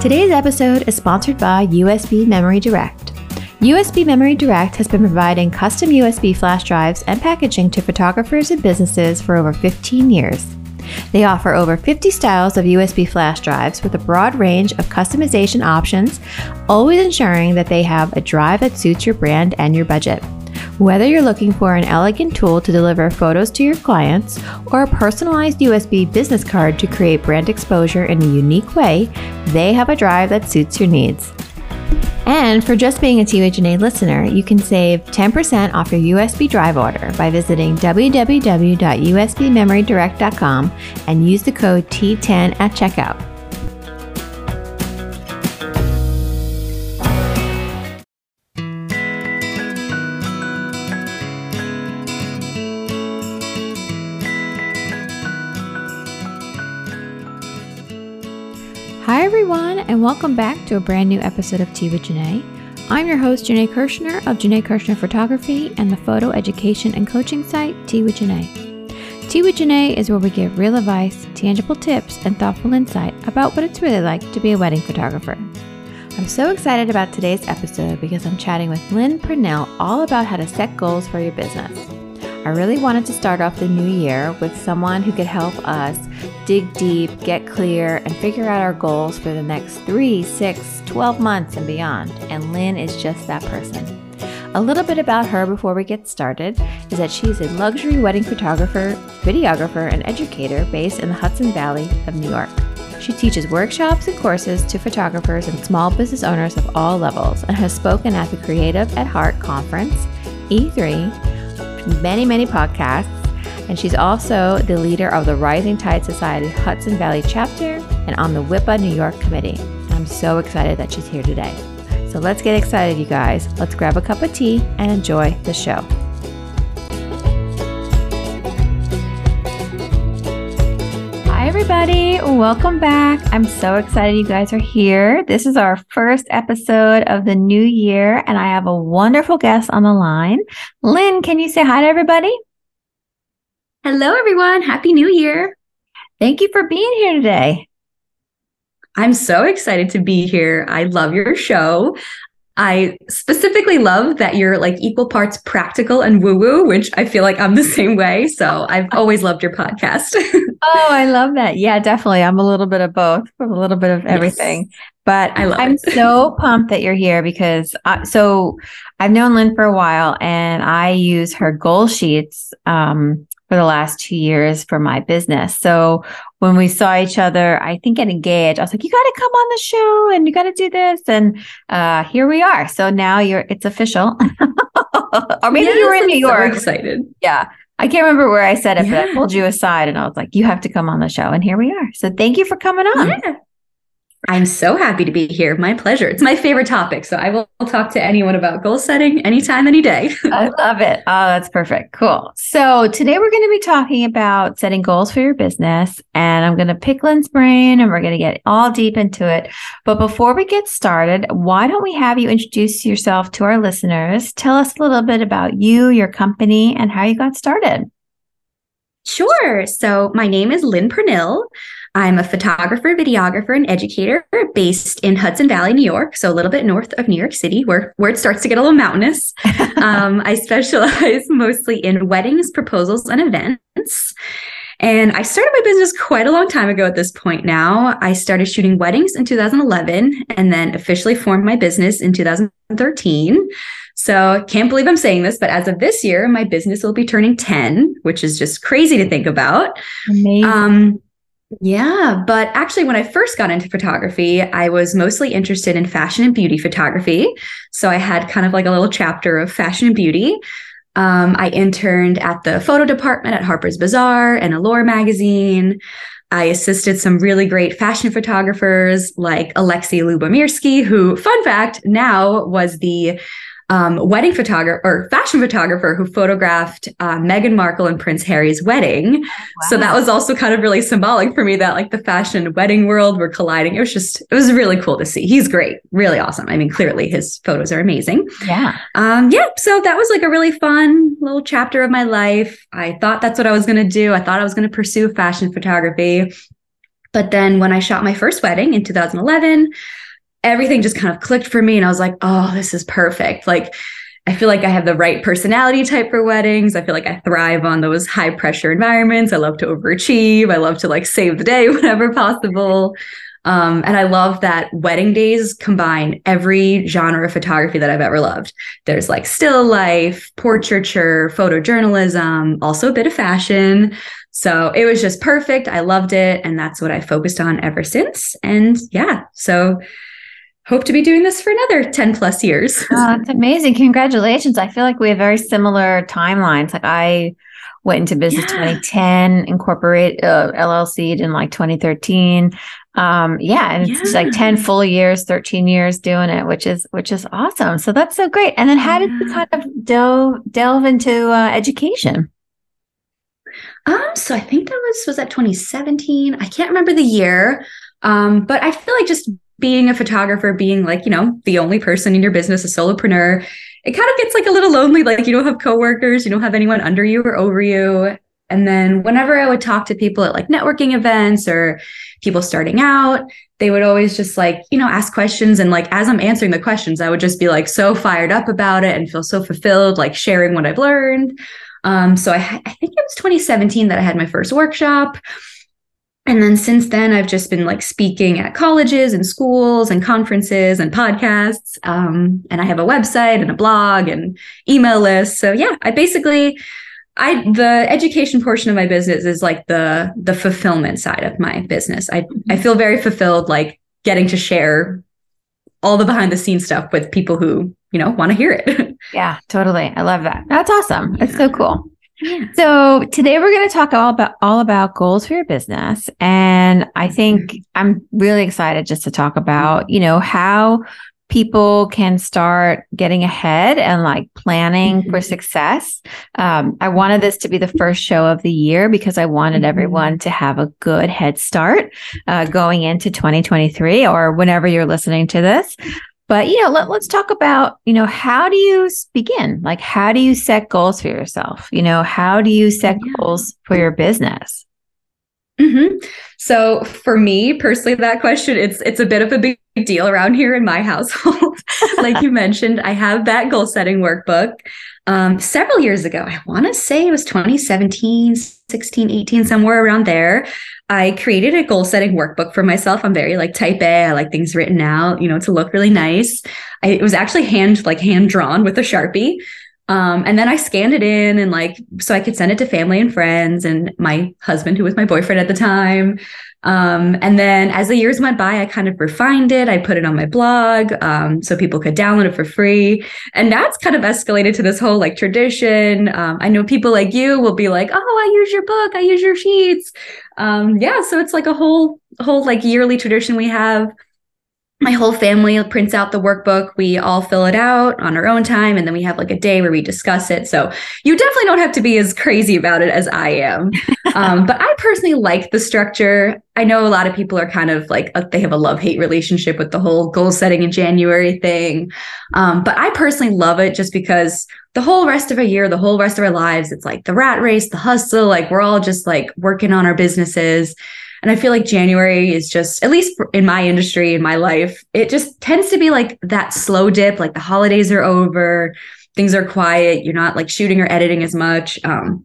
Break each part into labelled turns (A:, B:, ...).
A: Today's episode is sponsored by USB Memory Direct. USB Memory Direct has been providing custom USB flash drives and packaging to photographers and businesses for over 15 years. They offer over 50 styles of USB flash drives with a broad range of customization options, always ensuring that they have a drive that suits your brand and your budget. Whether you're looking for an elegant tool to deliver photos to your clients or a personalized USB business card to create brand exposure in a unique way, they have a drive that suits your needs. And for just being a TWHNA listener, you can save 10% off your USB drive order by visiting www.usbmemorydirect.com and use the code T10 at checkout. Welcome back to a brand new episode of Tea with Janae. I'm your host, Janae Kirshner of Janae Kirshner Photography and the photo education and coaching site Tea with Janae. Tea with Janae is where we give real advice, tangible tips, and thoughtful insight about what it's really like to be a wedding photographer. I'm so excited about today's episode because I'm chatting with Lynn Purnell all about how to set goals for your business. I really wanted to start off the new year with someone who could help us dig deep, get clear, and figure out our goals for the next three, six, 12 months and beyond. And Lynn is just that person. A little bit about her before we get started is that she's a luxury wedding photographer, videographer, and educator based in the Hudson Valley of New York. She teaches workshops and courses to photographers and small business owners of all levels and has spoken at the Creative at Heart Conference, E3, many, many podcasts, and she's also the leader of the Rising Tide Society Hudson Valley chapter and on the WIPA New York committee. I'm so excited that she's here today. So let's get excited, you guys. Let's grab a cup of tea and enjoy the show. Hi, everybody. Welcome back. I'm so excited you guys are here. This is our first episode of the new year, and I have a wonderful guest on the line. Lynn, can you say hi to everybody?
B: Hello, everyone. Happy New Year.
A: Thank you for being here today.
B: I'm so excited to be here. I love your show. I specifically love that you're like equal parts practical and woo woo, which I feel like I'm the same way. So I've always loved your podcast.
A: oh, I love that. Yeah, definitely. I'm a little bit of both, a little bit of everything. Yes. But I am so pumped that you're here because I, so I've known Lynn for a while and I use her goal sheets um, for the last two years for my business. So when we saw each other, I think at Engage, I was like, you got to come on the show and you got to do this. And uh, here we are. So now you're, it's official. or maybe yes, you were in New York.
B: So excited.
A: Yeah. I can't remember where I said it, yeah. but I pulled you aside and I was like, you have to come on the show. And here we are. So thank you for coming on.
B: Yeah. I'm so happy to be here. My pleasure. It's my favorite topic. So I will talk to anyone about goal setting anytime, any day.
A: I love it. Oh, that's perfect. Cool. So today we're going to be talking about setting goals for your business. And I'm going to pick Lynn's brain and we're going to get all deep into it. But before we get started, why don't we have you introduce yourself to our listeners? Tell us a little bit about you, your company, and how you got started.
B: Sure. So my name is Lynn Purnell. I'm a photographer, videographer, and educator based in Hudson Valley, New York, so a little bit north of New York City, where, where it starts to get a little mountainous. um, I specialize mostly in weddings, proposals, and events. And I started my business quite a long time ago at this point now. I started shooting weddings in 2011 and then officially formed my business in 2013. So can't believe I'm saying this, but as of this year, my business will be turning 10, which is just crazy to think about.
A: Amazing.
B: Um, yeah, but actually, when I first got into photography, I was mostly interested in fashion and beauty photography. So I had kind of like a little chapter of fashion and beauty. Um, I interned at the photo department at Harper's Bazaar and Allure magazine. I assisted some really great fashion photographers like Alexi Lubomirski, who, fun fact, now was the um, wedding photographer or fashion photographer who photographed uh, Meghan Markle and Prince Harry's wedding. Wow. So that was also kind of really symbolic for me that like the fashion wedding world were colliding. It was just, it was really cool to see. He's great, really awesome. I mean, clearly his photos are amazing.
A: Yeah.
B: Um, yeah. So that was like a really fun little chapter of my life. I thought that's what I was going to do. I thought I was going to pursue fashion photography. But then when I shot my first wedding in 2011, everything just kind of clicked for me. And I was like, oh, this is perfect. Like, I feel like I have the right personality type for weddings. I feel like I thrive on those high pressure environments. I love to overachieve. I love to like save the day whenever possible. Um, and I love that wedding days combine every genre of photography that I've ever loved. There's like still life, portraiture, photojournalism, also a bit of fashion. So it was just perfect. I loved it. And that's what I focused on ever since. And yeah, so hope to be doing this for another 10 plus years.
A: Oh, that's amazing. Congratulations. I feel like we have very similar timelines. Like I went into business yeah. 2010, incorporate uh, LLC in like 2013. Um, yeah, and it's yeah. like 10 full years, 13 years doing it, which is which is awesome. So that's so great. And then how yeah. did you kind of delve delve into uh, education?
B: Um, so I think that was was that 2017. I can't remember the year. Um, but I feel like just being a photographer, being like, you know, the only person in your business, a solopreneur, it kind of gets like a little lonely. Like you don't have coworkers, you don't have anyone under you or over you. And then whenever I would talk to people at like networking events or people starting out, they would always just like, you know, ask questions. And like as I'm answering the questions, I would just be like so fired up about it and feel so fulfilled, like sharing what I've learned. Um, so I, I think it was 2017 that I had my first workshop. And then since then, I've just been like speaking at colleges and schools and conferences and podcasts. Um, and I have a website and a blog and email list. So yeah, I basically, I the education portion of my business is like the the fulfillment side of my business. I I feel very fulfilled, like getting to share all the behind the scenes stuff with people who you know want to hear it.
A: yeah, totally. I love that. That's awesome. It's so cool. So today we're going to talk all about all about goals for your business and I think mm-hmm. I'm really excited just to talk about, you know, how people can start getting ahead and like planning mm-hmm. for success. Um, I wanted this to be the first show of the year because I wanted mm-hmm. everyone to have a good head start uh, going into 2023 or whenever you're listening to this. But you know, let, let's talk about, you know, how do you begin? Like how do you set goals for yourself? You know, how do you set yeah. goals for your business?
B: Mm-hmm. So for me personally, that question it's it's a bit of a big deal around here in my household. like you mentioned, I have that goal setting workbook. Um, several years ago, I want to say it was 2017, 16, 18, somewhere around there. I created a goal setting workbook for myself. I'm very like type A. I like things written out, you know, to look really nice. I, it was actually hand like hand drawn with a Sharpie. Um, and then I scanned it in and like so I could send it to family and friends and my husband, who was my boyfriend at the time. Um, and then as the years went by, I kind of refined it. I put it on my blog um, so people could download it for free. And that's kind of escalated to this whole like tradition. Um, I know people like you will be like, oh, I use your book, I use your sheets. Um, yeah, so it's like a whole whole like yearly tradition we have my whole family prints out the workbook. We all fill it out on our own time. And then we have like a day where we discuss it. So you definitely don't have to be as crazy about it as I am. um, but I personally like the structure. I know a lot of people are kind of like, uh, they have a love hate relationship with the whole goal setting in January thing. Um, but I personally love it just because the whole rest of a year, the whole rest of our lives, it's like the rat race, the hustle, like we're all just like working on our businesses. And I feel like January is just, at least in my industry, in my life, it just tends to be like that slow dip, like the holidays are over, things are quiet, you're not like shooting or editing as much. Um,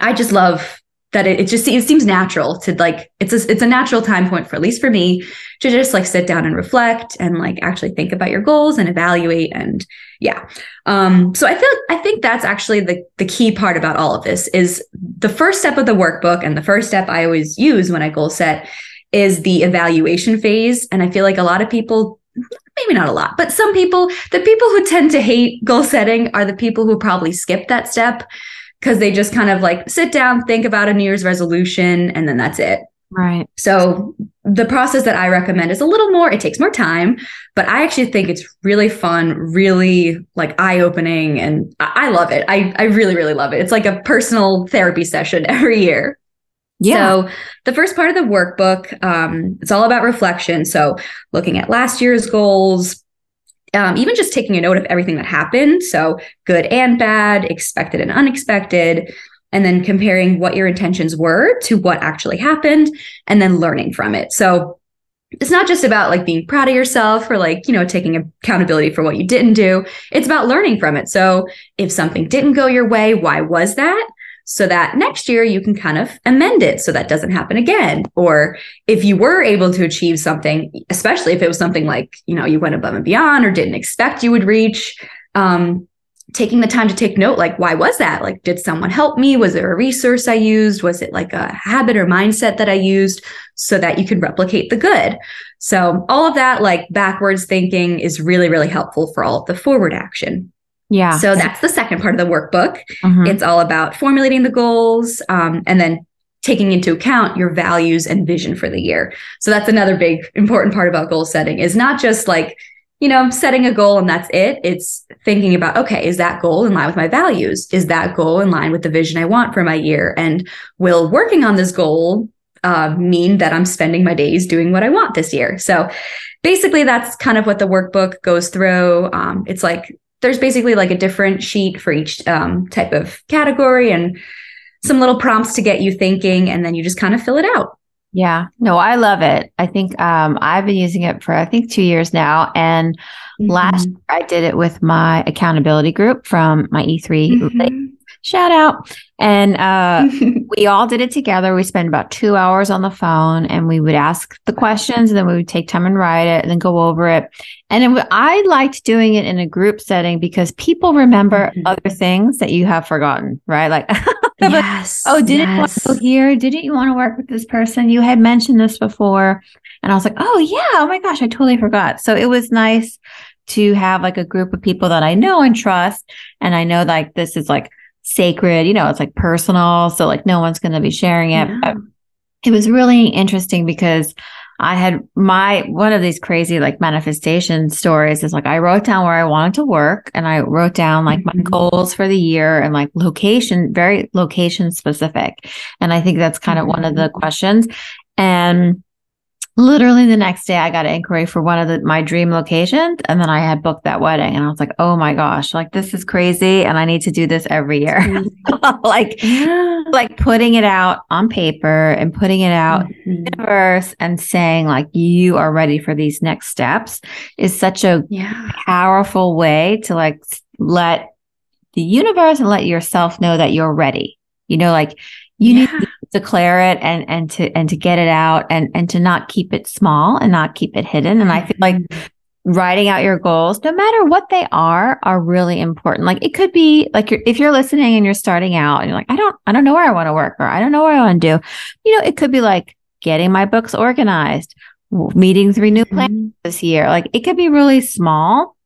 B: I just love that it, it just it seems natural to like it's a it's a natural time point for at least for me to just like sit down and reflect and like actually think about your goals and evaluate and yeah. Um so i feel i think that's actually the the key part about all of this is the first step of the workbook and the first step i always use when i goal set is the evaluation phase. And i feel like a lot of people maybe not a lot but some people the people who tend to hate goal setting are the people who probably skip that step because they just kind of like sit down, think about a New Year's resolution, and then that's it.
A: Right.
B: So the process that I recommend is a little more, it takes more time, but I actually think it's really fun, really like eye opening. And I, love it. I, I really, really love it. It's like a personal therapy session every year. Yeah. So the first part of the workbook, um, it's all about reflection. So looking at last year's goals, um, even just taking a note of everything that happened. So good and bad, expected and unexpected. and then comparing what your intentions were to what actually happened and then learning from it. So it's not just about like being proud of yourself or like, you know, taking accountability for what you didn't do. It's about learning from it. So if something didn't go your way, why was that? So that next year you can kind of amend it so that doesn't happen again. Or if you were able to achieve something, especially if it was something like, you know, you went above and beyond or didn't expect you would reach, um, taking the time to take note like why was that? Like did someone help me? Was there a resource i used? Was it like a habit or mindset that i used so that you can replicate the good? So all of that like backwards thinking is really really helpful for all of the forward action
A: yeah
B: so that's the second part of the workbook mm-hmm. it's all about formulating the goals um, and then taking into account your values and vision for the year so that's another big important part about goal setting is not just like you know, setting a goal and that's it. It's thinking about, okay, is that goal in line with my values? Is that goal in line with the vision I want for my year? And will working on this goal uh, mean that I'm spending my days doing what I want this year? So basically, that's kind of what the workbook goes through. Um, it's like there's basically like a different sheet for each um, type of category and some little prompts to get you thinking, and then you just kind of fill it out.
A: Yeah. No, I love it. I think um, I've been using it for I think two years now. And mm-hmm. last year I did it with my accountability group from my E3 mm-hmm. Shout out. And uh, we all did it together. We spent about two hours on the phone and we would ask the questions and then we would take time and write it and then go over it. And it, I liked doing it in a group setting because people remember mm-hmm. other things that you have forgotten, right? Like
B: yes.
A: oh, didn't yes. want to go here? Didn't you want to work with this person? You had mentioned this before. And I was like, oh, yeah. Oh my gosh, I totally forgot. So it was nice to have like a group of people that I know and trust. And I know like this is like sacred, you know, it's like personal. So like no one's going to be sharing it. Yeah. It was really interesting because I had my one of these crazy like manifestation stories is like I wrote down where I wanted to work and I wrote down like mm-hmm. my goals for the year and like location, very location specific. And I think that's kind of mm-hmm. one of the mm-hmm. questions. And literally the next day I got an inquiry for one of the, my dream locations and then I had booked that wedding and I was like, "Oh my gosh, like this is crazy and I need to do this every year." like like putting it out on paper and putting it out mm-hmm. in the universe and saying like you are ready for these next steps is such a yeah. powerful way to like let the universe and let yourself know that you're ready. You know, like you yeah. need to declare it and and to and to get it out and and to not keep it small and not keep it hidden. And i feel like mm-hmm. writing out your goals no matter what they are are really important. Like it could be like you're, if you're listening and you're starting out and you're like i don't i don't know where i want to work or i don't know what i want to do. You know it could be like getting my books organized meeting three new plans mm-hmm. this year. Like it could be really small.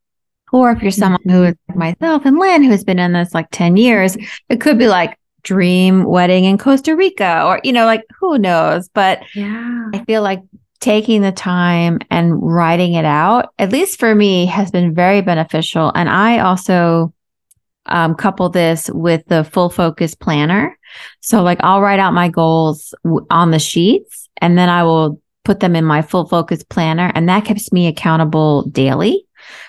A: Or if you're someone who is like myself and Lynn, who's been in this like 10 years, it could be like dream wedding in Costa Rica or, you know, like who knows? But
B: yeah,
A: I feel like taking the time and writing it out, at least for me, has been very beneficial. And I also um, couple this with the full focus planner. So, like, I'll write out my goals w- on the sheets and then I will put them in my full focus planner, and that keeps me accountable daily.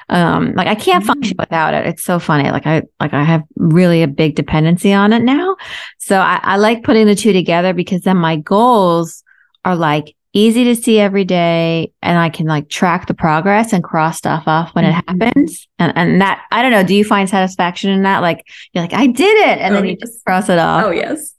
A: Um, like I can't function mm. without it. It's so funny. Like I like I have really a big dependency on it now. So I, I like putting the two together because then my goals are like easy to see every day and I can like track the progress and cross stuff off when it mm-hmm. happens. And and that I don't know, do you find satisfaction in that? Like you're like, I did it. And oh, then you yes. just cross it off.
B: Oh yes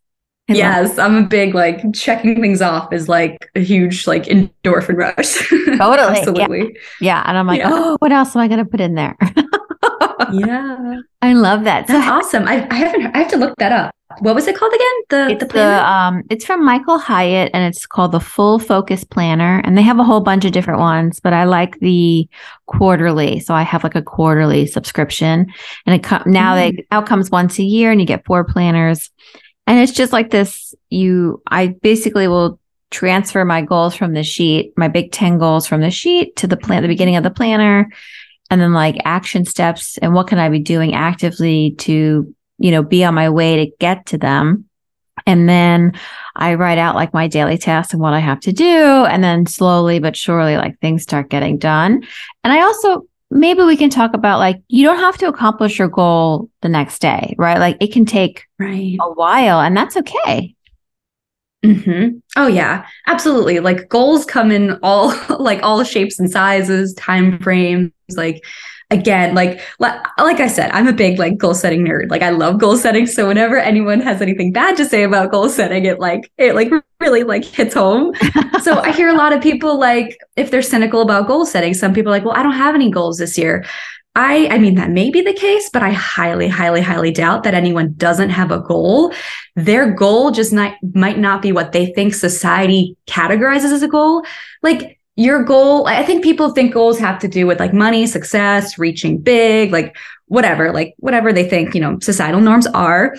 B: yes, I'm a big like checking things off is like a huge like endorphin rush.
A: Totally. Absolutely. Yeah. yeah. And I'm like, yeah. oh, what else am I gonna put in there?
B: yeah.
A: I love that.
B: That's so, awesome. I, I haven't I have to look that up. What was it called again? The
A: it's the, the um it's from Michael Hyatt and it's called the Full Focus Planner. And they have a whole bunch of different ones, but I like the quarterly. So I have like a quarterly subscription. And it com- now mm. they now comes once a year and you get four planners and it's just like this you, I basically will transfer my goals from the sheet, my big 10 goals from the sheet to the plan, the beginning of the planner, and then like action steps and what can I be doing actively to, you know, be on my way to get to them. And then I write out like my daily tasks and what I have to do. And then slowly but surely, like things start getting done. And I also maybe we can talk about like you don't have to accomplish your goal the next day, right? Like it can take
B: right.
A: a while and that's okay.
B: Mm-hmm. Oh yeah, absolutely. Like goals come in all like all shapes and sizes, time frames. Like again, like like I said, I'm a big like goal setting nerd. Like I love goal setting. So whenever anyone has anything bad to say about goal setting, it like it like really like hits home. so I hear a lot of people like if they're cynical about goal setting, some people are like, well, I don't have any goals this year. I I mean that may be the case, but I highly, highly, highly doubt that anyone doesn't have a goal. Their goal just not, might not be what they think society categorizes as a goal. Like your goal, I think people think goals have to do with like money, success, reaching big, like whatever, like whatever they think, you know, societal norms are.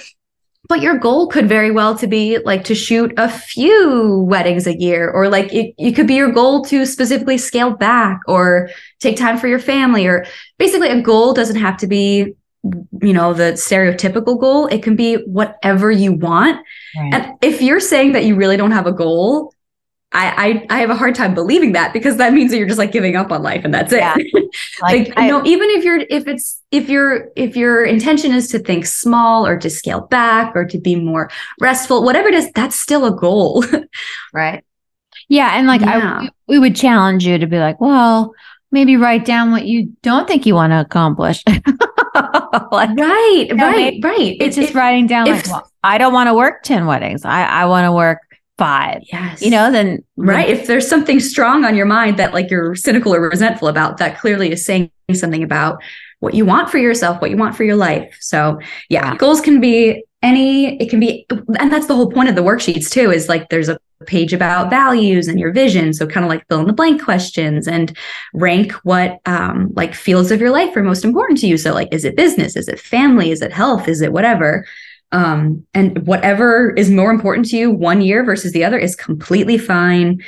B: But your goal could very well to be like to shoot a few weddings a year or like it, it could be your goal to specifically scale back or take time for your family or basically a goal doesn't have to be you know the stereotypical goal. It can be whatever you want. Right. and if you're saying that you really don't have a goal I, I, I have a hard time believing that because that means that you're just like giving up on life and that's it. Yeah. Like, like I, you know, even if you're if it's if your if your intention is to think small or to scale back or to be more restful, whatever it is, that's still a goal.
A: right. Yeah. And like yeah. I we would challenge you to be like, well, maybe write down what you don't think you want to accomplish. like,
B: right, you know, right, right.
A: It's, just writing down if, like, well, I don't want to work 10 weddings. I, I want to work five.
B: Yes.
A: You know, then
B: right. If there's something strong on your mind that like you're cynical or resentful about, that clearly is saying something about what you want for yourself, what you want for your life. So yeah, yeah. goals can be any, it can be, and that's the whole point of the worksheets too, is like there's a page about values and your vision. So kind of like fill in the blank questions and rank what um, like fields of your life are most important to you. So like, is it business? Is it family? Is it health? Is it whatever? Um, and whatever is more important to you one year versus the other is completely fine.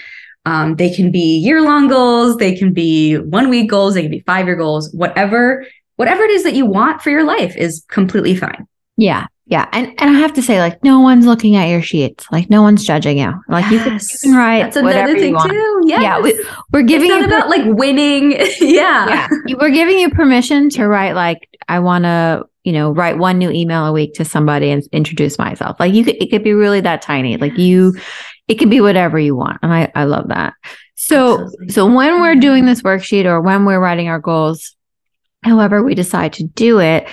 B: Um, they can be year long goals, they can be one week goals, they can be five year goals, whatever, whatever it is that you want for your life is completely fine.
A: Yeah. Yeah. And and I have to say, like, no one's looking at your sheets. Like no one's judging you. Like yes. you, can, you can write That's whatever thing you want. too. Yes. Yeah. We, are giving
B: it's you about like winning. yeah.
A: Yeah. We're giving you permission to write like, I want to you know, write one new email a week to somebody and introduce myself. Like you could, it could be really that tiny. Like you, it could be whatever you want. And I, I love that. So, Absolutely. so when we're mm-hmm. doing this worksheet or when we're writing our goals, however we decide to do it,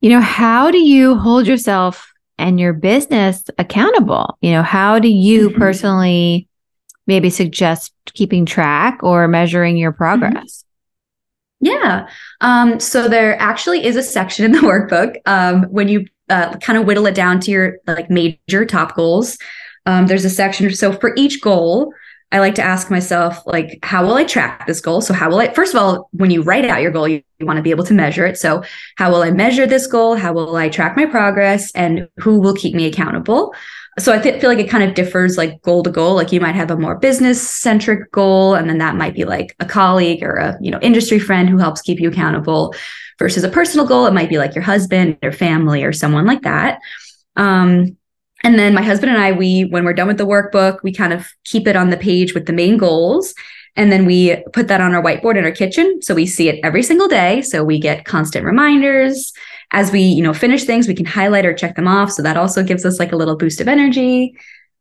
A: you know, how do you hold yourself and your business accountable? You know, how do you mm-hmm. personally maybe suggest keeping track or measuring your mm-hmm. progress?
B: Yeah. Um, so there actually is a section in the workbook um, when you uh, kind of whittle it down to your like major top goals. Um, there's a section. So for each goal, I like to ask myself, like, how will I track this goal? So, how will I, first of all, when you write out your goal, you, you want to be able to measure it. So, how will I measure this goal? How will I track my progress? And who will keep me accountable? so I th- feel like it kind of differs like goal to goal. Like you might have a more business centric goal, and then that might be like a colleague or a you know industry friend who helps keep you accountable. Versus a personal goal, it might be like your husband or family or someone like that. Um, and then my husband and I, we when we're done with the workbook, we kind of keep it on the page with the main goals. And then we put that on our whiteboard in our kitchen. So we see it every single day. So we get constant reminders as we you know finish things we can highlight or check them off so that also gives us like a little boost of energy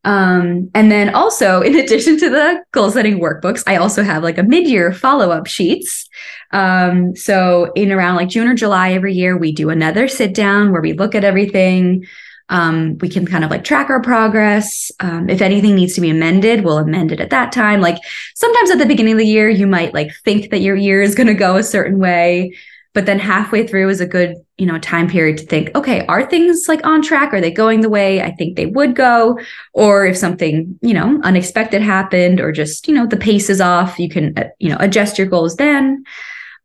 B: um, and then also in addition to the goal setting workbooks i also have like a mid-year follow-up sheets um, so in around like june or july every year we do another sit down where we look at everything um, we can kind of like track our progress. Um, if anything needs to be amended, we'll amend it at that time. Like sometimes at the beginning of the year, you might like think that your year is going to go a certain way but then halfway through is a good you know time period to think okay are things like on track are they going the way i think they would go or if something you know unexpected happened or just you know the pace is off you can uh, you know adjust your goals then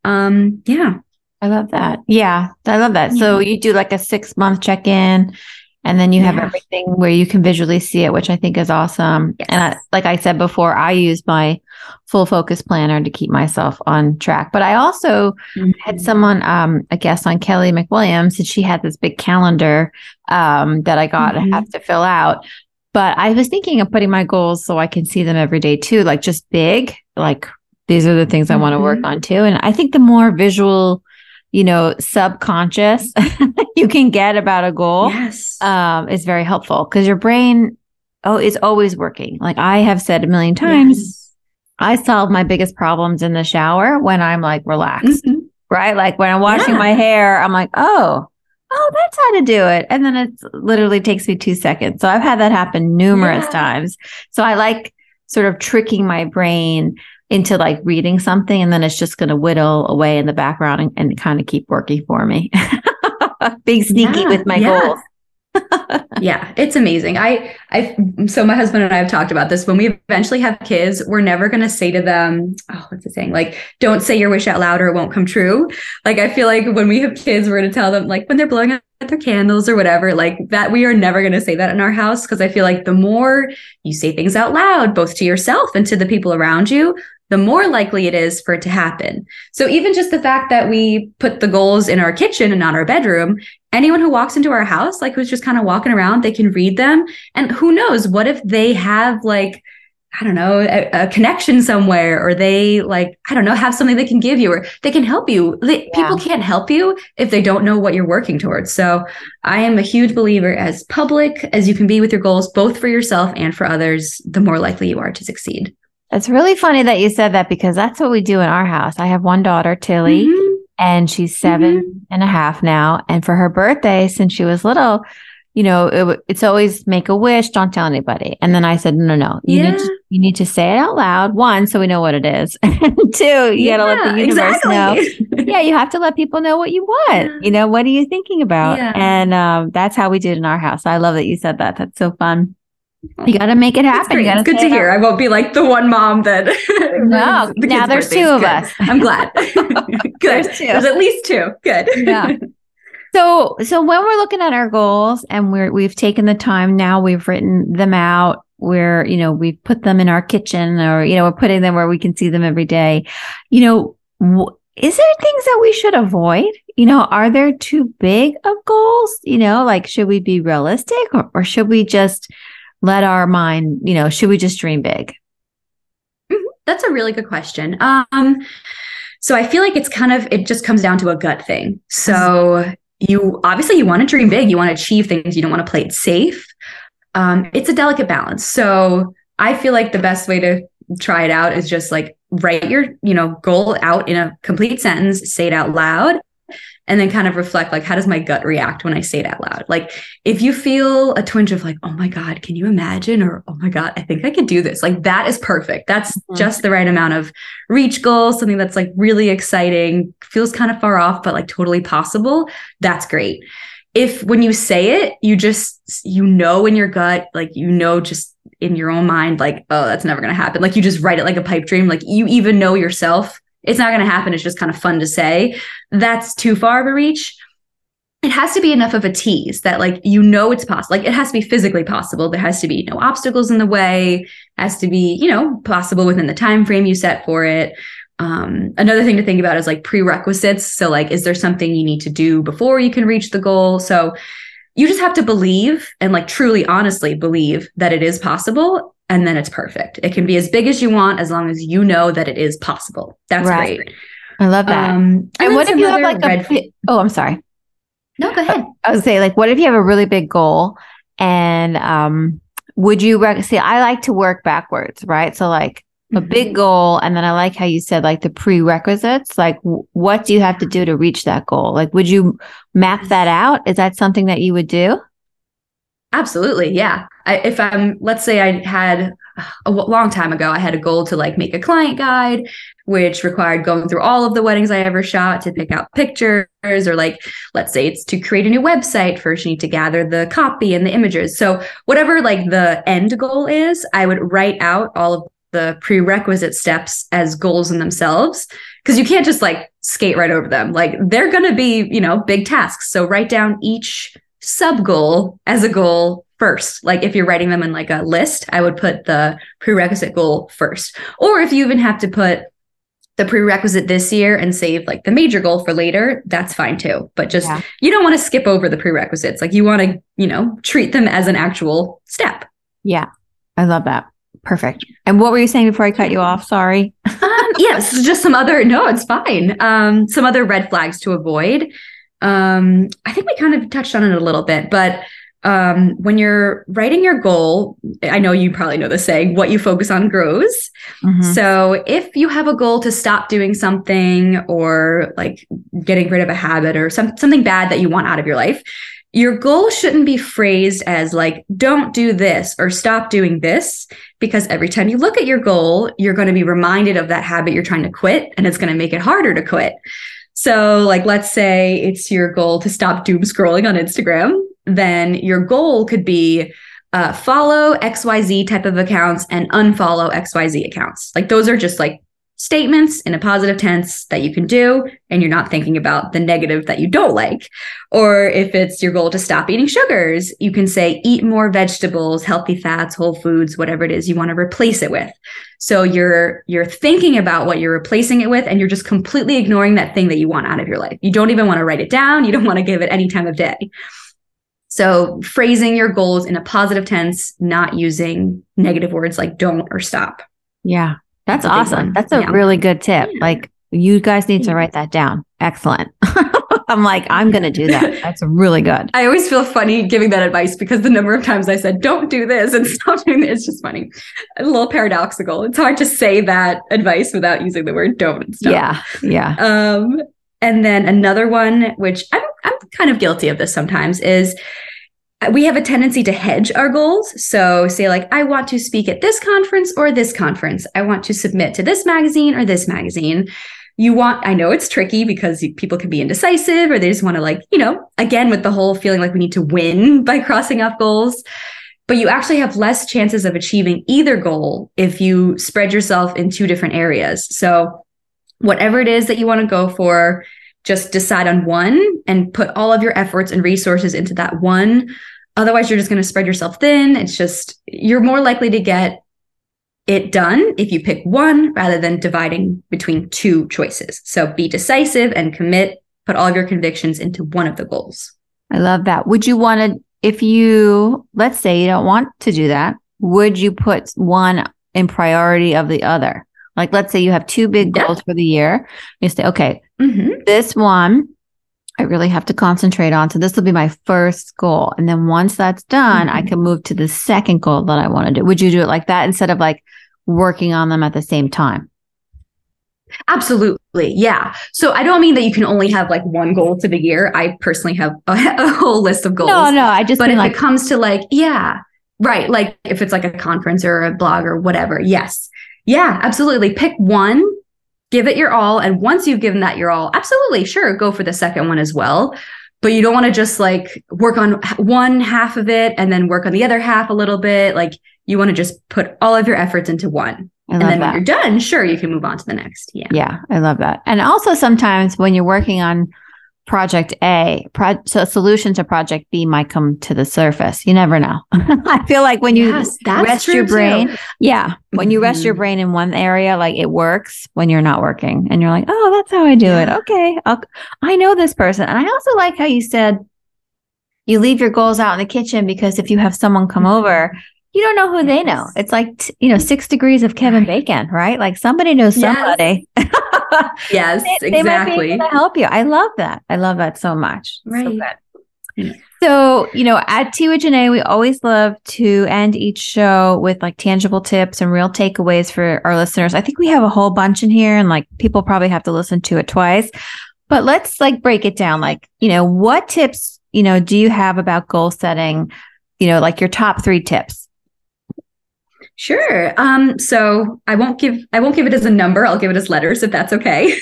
B: um yeah
A: i love that yeah i love that yeah. so you do like a six month check in and then you have yeah. everything where you can visually see it which i think is awesome yes. and I, like i said before i use my full focus planner to keep myself on track but i also mm-hmm. had someone um, a guest on kelly mcwilliams and she had this big calendar um, that i got mm-hmm. have to fill out but i was thinking of putting my goals so i can see them every day too like just big like these are the things I want to work on too. And I think the more visual, you know, subconscious you can get about a goal,
B: Yes.
A: um, is very helpful because your brain, oh, is always working. Like I have said a million times,
B: Yes.
A: I solve my biggest problems in the shower when I'm like relaxed,
B: Mhm.
A: right? Like when I'm washing
B: Yeah.
A: my hair, I'm like, oh, oh, that's how to do it. And then it literally takes me two seconds. So I've had that happen numerous
B: Yeah.
A: times. So I like sort of tricking my brain into like reading something and then it's just going to whittle away in the background and, and kind of keep working for me. Being sneaky
B: Yeah,
A: with my
B: yeah.
A: goals.
B: yeah, it's amazing. I, I, so my husband and I have talked about this. When we eventually have kids, we're never going to say to them, "Oh, what's the saying? Like, don't say your wish out loud or it won't come true." Like, I feel like when we have kids, we're going to tell them, like, when they're blowing out their candles or whatever, like that. We are never going to say that in our house because I feel like the more you say things out loud, both to yourself and to the people around you, the more likely it is for it to happen. So even just the fact that we put the goals in our kitchen and not our bedroom, anyone who walks into our house, like who's just kind of walking around, they can read them. And who knows, what if they have like, I don't know, a, a connection somewhere, or they like, I don't know, have something they can give you, or they can help you. They,
A: Yeah.
B: People can't help you if they don't know what you're working towards. So I am a huge believer as public as you can be with your goals, both for yourself and for others, the more likely you are to succeed.
A: It's really funny that you said that because that's what we do in our house. I have one daughter, Tilly,
B: Mhm.
A: and she's seven and a half now. And for her birthday, since she was little, you know, it, it's always make a wish, don't tell anybody. And then I said, no, no, no, you need to, you need to say it out loud. One, so we know what it is. two, you got to let the
B: Yeah,
A: universe know. Yeah, you have to let people know what you want.
B: Yeah.
A: You know, what are you thinking about?
B: Yeah.
A: And um, that's how we did in our house. I love that you said that. That's so fun. You got to make it happen.
B: great. It's good to
A: it out
B: hear. I won't be like the one mom that.
A: No,
B: the
A: now there's
B: birthdays.
A: two of
B: Good.
A: us.
B: I'm glad. Good.
A: There's
B: There's, at least two. Good.
A: Yeah. So, so when we're looking at our goals and we're we've taken the time now, we've written them out. We're, you know, we've put them in our kitchen, or you know, we're putting them where we can see them every day. You know, is there things that we should avoid? You know, are there too big of goals? You know, like should we be realistic, or, or should we just let our mind? You know, should we just dream big?
B: That's a really good question. Um, so I feel like it's kind of it just comes down to a gut thing. So you obviously you want to dream big, you want to achieve things, you don't want to play it safe. Um, it's a delicate balance. So I feel like the best way to try it out is just like write your you know goal out in a complete sentence, say it out loud, and then kind of reflect like how does my gut react when I say it out loud? Like if you feel a twinge of like, oh my God, can you imagine? Or oh my God, I think I could do this. Like that is perfect. That's
A: Mhm.
B: just the right amount of reach goal, something that's like really exciting, feels kind of far off, but like totally possible. That's great. If when you say it, you just you know in your gut, like you know just in your own mind, like, oh, that's never gonna happen. Like you just write it like a pipe dream. Like you even know yourself, it's not gonna happen. It's just kind of fun to say. That's too far of a reach. It has to be enough of a tease that like you know it's possible like it has to be physically possible. There has to be no obstacles in the way. Has to be you know possible within the time frame you set for it. Um, another thing to think about is like prerequisites. So like is there something you need to do before you can reach the goal? So you just have to believe and like truly honestly believe that it is possible and then it's perfect it can be as big as you want as long as you know that it is possible that's
A: Right.
B: great
A: I love that.
B: um
A: and what if you have like a?
B: red-
A: bi- oh, I'm sorry.
B: no go ahead
A: I would say, like, what if you have a really big goal and um, would you rec- see? I like to work backwards, right? So, like, a
B: Mhm.
A: big goal, and then I like how you said, like, the prerequisites. Like, w- what do you have to do to reach that goal? Like, would you map that out? Is that something that you would do?
B: Absolutely. Yeah. I, if I'm, let's say I had a long time ago, I had a goal to like make a client guide, which required going through all of the weddings I ever shot to pick out pictures, or like, let's say it's to create a new website. First, you need to gather the copy and the images. So, whatever like the end goal is, I would write out all of the prerequisite steps as goals in themselves because you can't just like skate right over them. Like, they're going to be, you know, big tasks. So, write down each sub goal as a goal first. Like if you're writing them in like a list, I would put the prerequisite goal first. Or if you even have to put the prerequisite this year and save like the major goal for later, that's fine too. But just
A: Yeah.
B: you don't want to skip over the prerequisites. Like you want to, you know, treat them as an actual step.
A: Yeah, I love that. Perfect. And what were you saying before I cut you off? Sorry.
B: Um, yes, just some other, no, it's fine. Um, some other red flags to avoid. Um, I think we kind of touched on it a little bit, but um, when you're writing your goal, I know you probably know the saying, what you focus on grows. Mm-hmm. So if you have a goal to stop doing something or like getting rid of a habit or some, something bad that you want out of your life, your goal shouldn't be phrased as like, don't do this or stop doing this, because every time you look at your goal, you're going to be reminded of that habit you're trying to quit and it's going to make it harder to quit. So, like, let's say it's your goal to stop doom scrolling on Instagram then your goal could be uh, follow XYZ type of accounts and unfollow XYZ accounts. Like those are just like statements in a positive tense that you can do, and you're not thinking about the negative that you don't like. Or if it's your goal to stop eating sugars, you can say eat more vegetables, healthy fats, whole foods, whatever it is you want to replace it with. So you're you're thinking about what you're replacing it with and you're just completely ignoring that thing that you want out of your life. You don't even want to write it down, you don't want to give it any time of day. So phrasing your goals in a positive tense, not using negative words like don't or stop.
A: Yeah. That's, that's awesome. That's a yeah. really good tip. Yeah. Like you guys need to write that down. Excellent. I'm like, I'm going to do that. That's really good.
B: I always feel funny giving that advice because the number of times I said, don't do this and stop doing this, it's just funny. A little paradoxical. It's hard to say that advice without using the word don't and
A: stop. Yeah. Yeah.
B: Um, and then another one, which I'm kind of guilty of this sometimes, is uh, we have a tendency to hedge our goals. So, say, like, I want to speak at this conference or this conference. I want to submit to this magazine or this magazine. You want, I know it's tricky because people can be indecisive or they just want to, like, you know, again, with the whole feeling like we need to win by crossing off goals. But you actually have less chances of achieving either goal if you spread yourself in two different areas. So, whatever it is that you want to go for, just decide on one and put all of your efforts and resources into that one Otherwise, you're just going to spread yourself thin. It's just, you're more likely to get it done if you pick one rather than dividing between two choices. So be decisive and commit, put all of your convictions into one of the goals.
A: I love that. Would you want to, if you, let's say you don't want to do that, would you put one in priority of the other? Like, let's say you have two big goals for the year. You say, okay, mm-hmm. this one I really have to concentrate on. So this will be my first goal. And then once that's done, mm-hmm. I can move to the second goal that I want to do. Would you do it like that instead of like working on them at the same time?
B: Absolutely. Yeah. So I don't mean that you can only have like one goal to the year. I personally have a, a whole list of goals.
A: No, no. I just,
B: but if
A: like-
B: it comes to like, yeah, right. Like if it's like a conference or a blog or whatever. Yes. Yeah, absolutely. Pick one give it your all. And once you've given that your all, absolutely, sure, go for the second one as well. But you don't want to just like work on one half of it and then work on the other half a little bit. Like you want to just put all of your efforts into one. and then that. when you're done, sure, you can move on to the next. Yeah.
A: Yeah. I love that. And also sometimes when you're working on project A, pro- so solution to project B might come to the surface. You never know. I feel like when you yes, rest your brain, too. yeah, when you rest mm-hmm. your brain in one area, like it works when you're not working and you're like, oh, that's how I do yeah. it. Okay. I'll, I know this person. And I also like how you said you leave your goals out in the kitchen because if you have someone come mm-hmm. over, you don't know who they know. It's like, you know, six degrees of Kevin Bacon, right? Like somebody knows somebody.
B: Yes. yes,
A: they,
B: exactly.
A: They might be able to help you. I love that. I love that so much.
B: Right.
A: So, so, you know, at Janae, we always love to end each show with like tangible tips and real takeaways for our listeners. I think we have a whole bunch in here and like people probably have to listen to it twice. But let's like break it down. Like, you know, what tips, you know, do you have about goal setting? You know, like your top three tips
B: Sure. Um, so I won't give I won't give it as a number. I'll give it as letters if that's okay.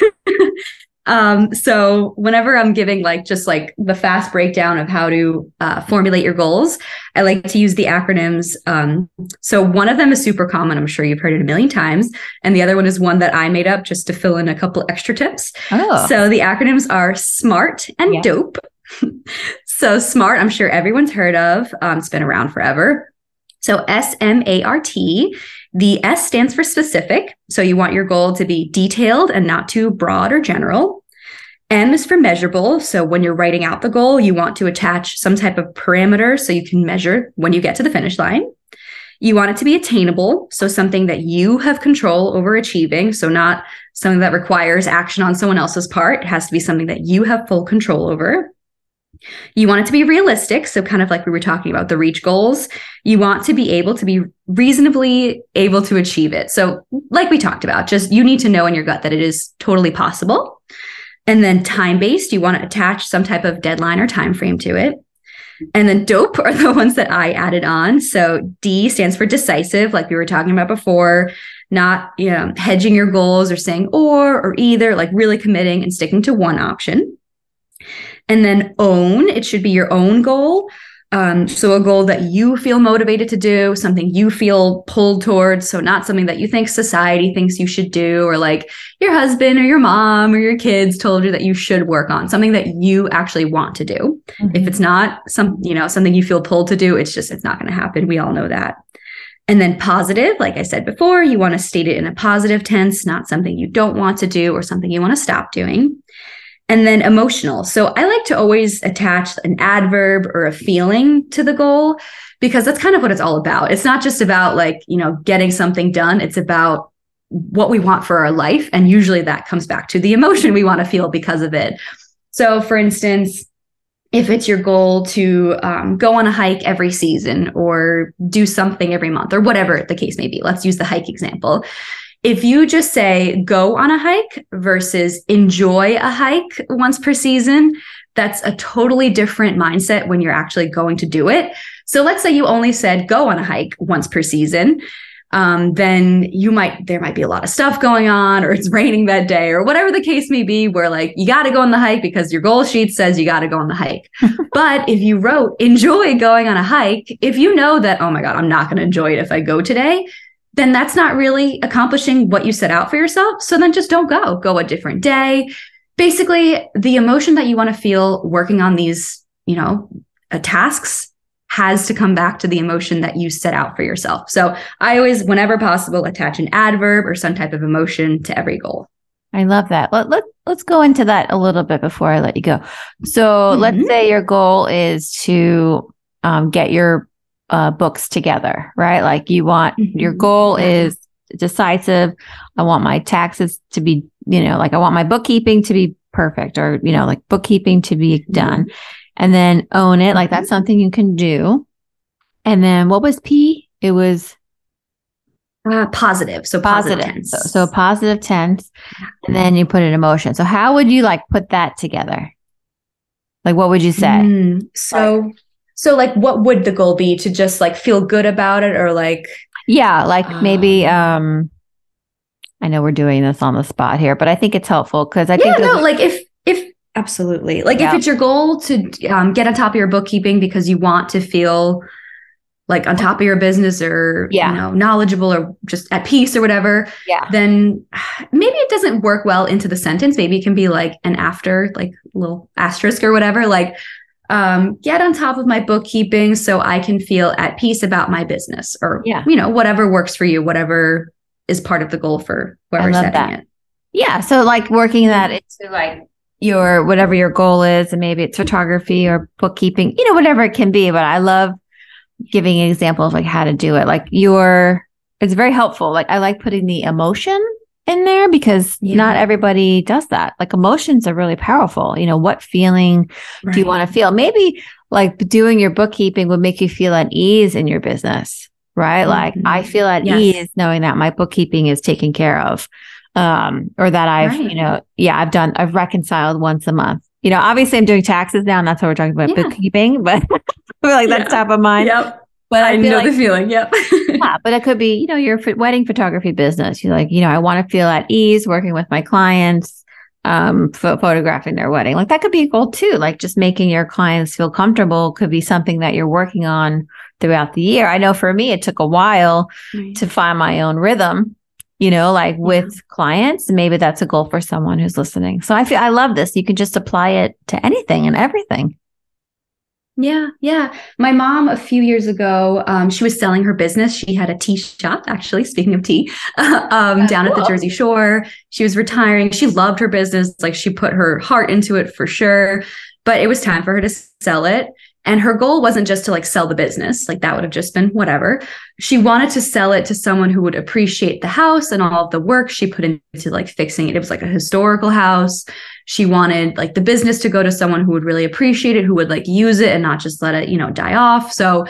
B: um, so whenever I'm giving like just like the fast breakdown of how to uh, formulate your goals, I like to use the acronyms. Um, so one of them is super common. I'm sure you've heard it a million times, and the other one is one that I made up just to fill in a couple extra tips. Oh. So the acronyms are SMART and yeah. DOPE. so SMART, I'm sure everyone's heard of. Um, it's been around forever. So S M A R T. The S stands for specific. So you want your goal to be detailed and not too broad or general. M is for measurable. So when you're writing out the goal, you want to attach some type of parameter so you can measure when you get to the finish line. You want it to be attainable, so something that you have control over achieving, so not something that requires action on someone else's part. It has to be something that you have full control over. You want it to be realistic. So, kind of like we were talking about the reach goals, you want to be able to be reasonably able to achieve it. So, like we talked about, just you need to know in your gut that it is totally possible. And then time based, you want to attach some type of deadline or time frame to it. And then dope are the ones that I added on. So D stands for decisive, like we were talking about before, not you know, hedging your goals or saying or or either, like really committing and sticking to one option. And then own, it should be your own goal. Um, so a goal that you feel motivated to do, something you feel pulled towards. So not something that you think society thinks you should do, or like your husband or your mom or your kids told you that you should work on. Something that you actually want to do. Mm-hmm. If it's not some, you know, something you feel pulled to do, it's just it's not going to happen. We all know that. And then positive, like I said before, you want to state it in a positive tense, not something you don't want to do or something you want to stop doing. And then emotional. So I like to always attach an adverb or a feeling to the goal because that's kind of what it's all about. It's not just about like, you know, getting something done. It's about what we want for our life. And usually that comes back to the emotion we want to feel because of it. So, for instance, if it's your goal to um, go on a hike every season or do something every month or whatever the case may be, let's use the hike example if you just say go on a hike versus enjoy a hike once per season, that's a totally different mindset when you're actually going to do it. So let's say you only said go on a hike once per season. Um, then you might there might be a lot of stuff going on or it's raining that day or whatever the case may be where like you got to go on the hike because your goal sheet says you got to go on the hike but if you wrote enjoy going on a hike if you know that oh my god i'm not going to enjoy it if i go today then that's not really accomplishing what you set out for yourself. So then just don't go, go a different day. Basically, the emotion that you want to feel working on these, you know, uh, tasks has to come back to the emotion that you set out for yourself. So I always, whenever possible, attach an adverb or some type of emotion to every goal.
A: I love that. Let, let, let's go into that a little bit before I let you go. So mm-hmm. let's say your goal is to um, get your uh, books together, right? Like you want mm-hmm. your goal is decisive. I want my taxes to be, you know, like I want my bookkeeping to be perfect or, you know, like bookkeeping to be mm-hmm. done and then own it. Like that's mm-hmm. something you can do. And then what was P? It was
B: uh, positive. So positive. positive
A: so, so positive tense. And then you put it in motion. So how would you like put that together? Like what would you say? Mm,
B: so like, so like what would the goal be? To just like feel good about it or like
A: Yeah, like um, maybe um I know we're doing this on the spot here, but I think it's helpful because I
B: yeah,
A: think
B: no, like if if absolutely. Like yeah. if it's your goal to um, get on top of your bookkeeping because you want to feel like on top of your business or yeah. you know knowledgeable or just at peace or whatever
A: yeah.
B: then maybe it doesn't work well into the sentence. Maybe it can be like an after like little asterisk or whatever. Like um, get on top of my bookkeeping so I can feel at peace about my business or, yeah. you know, whatever works for you, whatever is part of the goal for whoever's setting that. it.
A: Yeah. So like working that into like your whatever your goal is, and maybe it's photography or bookkeeping, you know, whatever it can be. But I love giving an example of like how to do it. Like your it's very helpful. Like I like putting the emotion in there because yeah. not everybody does that. Like emotions are really powerful. You know, what feeling right. do you want to feel? Maybe like doing your bookkeeping would make you feel at ease in your business, right? Mm-hmm. Like I feel at yes. ease knowing that my bookkeeping is taken care of. Um, or that I've, right. you know, yeah, I've done, I've reconciled once a month. You know, obviously I'm doing taxes now, and that's what we're talking about yeah. bookkeeping, but like yeah. that's top of mind.
B: Yep. But I, I know like, the feeling. Yep.
A: yeah, but it could be, you know, your wedding photography business. You're like, you know, I want to feel at ease working with my clients, um, photographing their wedding. Like that could be a goal too. Like just making your clients feel comfortable could be something that you're working on throughout the year. I know for me, it took a while right. to find my own rhythm. You know, like yeah. with clients, maybe that's a goal for someone who's listening. So I feel I love this. You can just apply it to anything and everything.
B: Yeah, yeah. My mom, a few years ago, um, she was selling her business. She had a tea shop, actually, speaking of tea, um, down cool. at the Jersey Shore. She was retiring. She loved her business. Like she put her heart into it for sure. But it was time for her to sell it. And her goal wasn't just to like sell the business, like that would have just been whatever. She wanted to sell it to someone who would appreciate the house and all of the work she put into like fixing it. It was like a historical house. She wanted like the business to go to someone who would really appreciate it, who would like use it and not just let it, you know, die off. So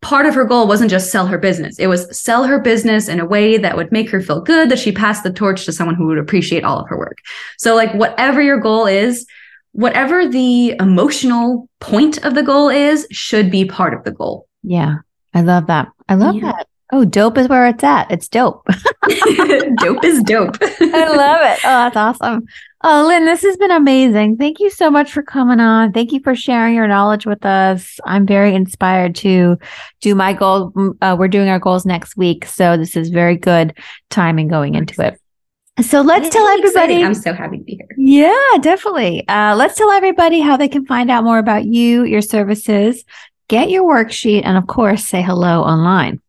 B: part of her goal wasn't just sell her business. It was sell her business in a way that would make her feel good that she passed the torch to someone who would appreciate all of her work. So like whatever your goal is, whatever the emotional point of the goal is should be part of the goal.
A: Yeah. I love that. I love yeah. that. Oh, dope is where it's at. It's dope.
B: dope is dope.
A: I love it. Oh, that's awesome. Oh, Lin, this has been amazing. Thank you so much for coming on. Thank you for sharing your knowledge with us. I'm very inspired to do my goal. Uh, we're doing our goals next week. So this is very good timing going into it. So let's tell everybody.
B: Exciting. I'm so happy to be here.
A: Yeah, definitely. Uh, let's tell everybody how they can find out more about you, your services, get your worksheet, and of course, say hello online.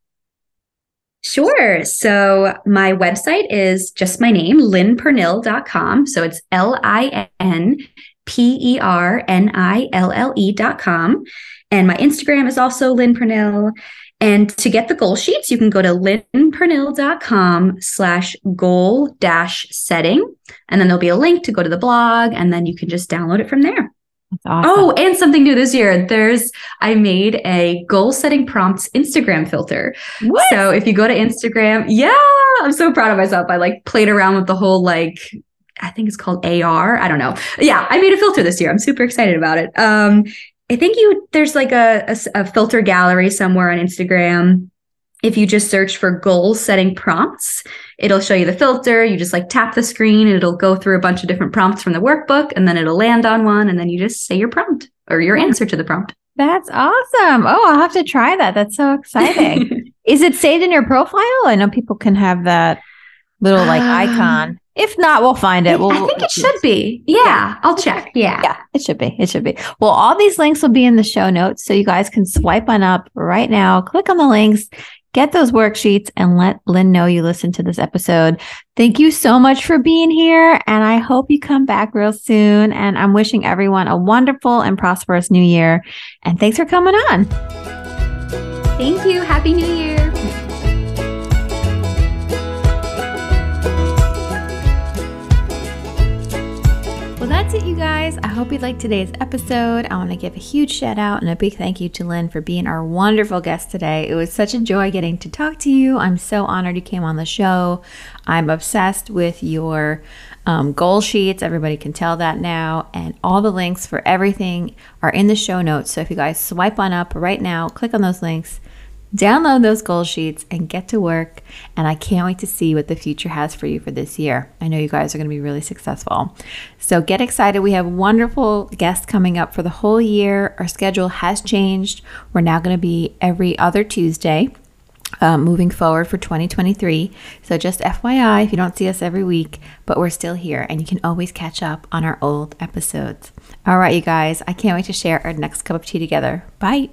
B: Sure. So my website is just my name, linpernille.com. So it's L I N P E R N I L L E.com. And my Instagram is also Lin Pernille. And to get the goal sheets, you can go to linpernille.com slash goal dash setting. And then there'll be a link to go to the blog, and then you can just download it from there. Awesome. Oh, and something new this year. There's I made a goal setting prompts Instagram filter. What? So if you go to Instagram, yeah, I'm so proud of myself. I like played around with the whole like I think it's called AR. I don't know. Yeah, I made a filter this year. I'm super excited about it. Um, I think you there's like a, a, a filter gallery somewhere on Instagram if you just search for goal setting prompts, it'll show you the filter. You just like tap the screen and it'll go through a bunch of different prompts from the workbook and then it'll land on one and then you just say your prompt or your answer to the prompt.
A: That's awesome. Oh, I'll have to try that. That's so exciting. Is it saved in your profile? I know people can have that little like um, icon. If not, we'll find it. We'll,
B: I think it should be. Yeah, yeah, I'll check. Yeah.
A: Yeah, it should be. It should be. Well, all these links will be in the show notes. So you guys can swipe on up right now, click on the links, get those worksheets and let Lin know you listened to this episode. Thank you so much for being here. And I hope you come back real soon. And I'm wishing everyone a wonderful and prosperous new year. And thanks for coming on.
B: Thank you. Happy New Year.
A: That's it, you guys. I hope you liked today's episode. I want to give a huge shout out and a big thank you to Lin for being our wonderful guest today. It was such a joy getting to talk to you. I'm so honored you came on the show. I'm obsessed with your um, goal sheets. Everybody can tell that now. And all the links for everything are in the show notes. So if you guys swipe on up right now, click on those links Download those goal sheets and get to work. And I can't wait to see what the future has for you for this year. I know you guys are going to be really successful. So get excited. We have wonderful guests coming up for the whole year. Our schedule has changed. We're now going to be every other Tuesday. Uh, moving forward for 2023. So, just FYI, if you don't see us every week, but we're still here and you can always catch up on our old episodes. All right, you guys, I can't wait to share our next cup of tea together. Bye.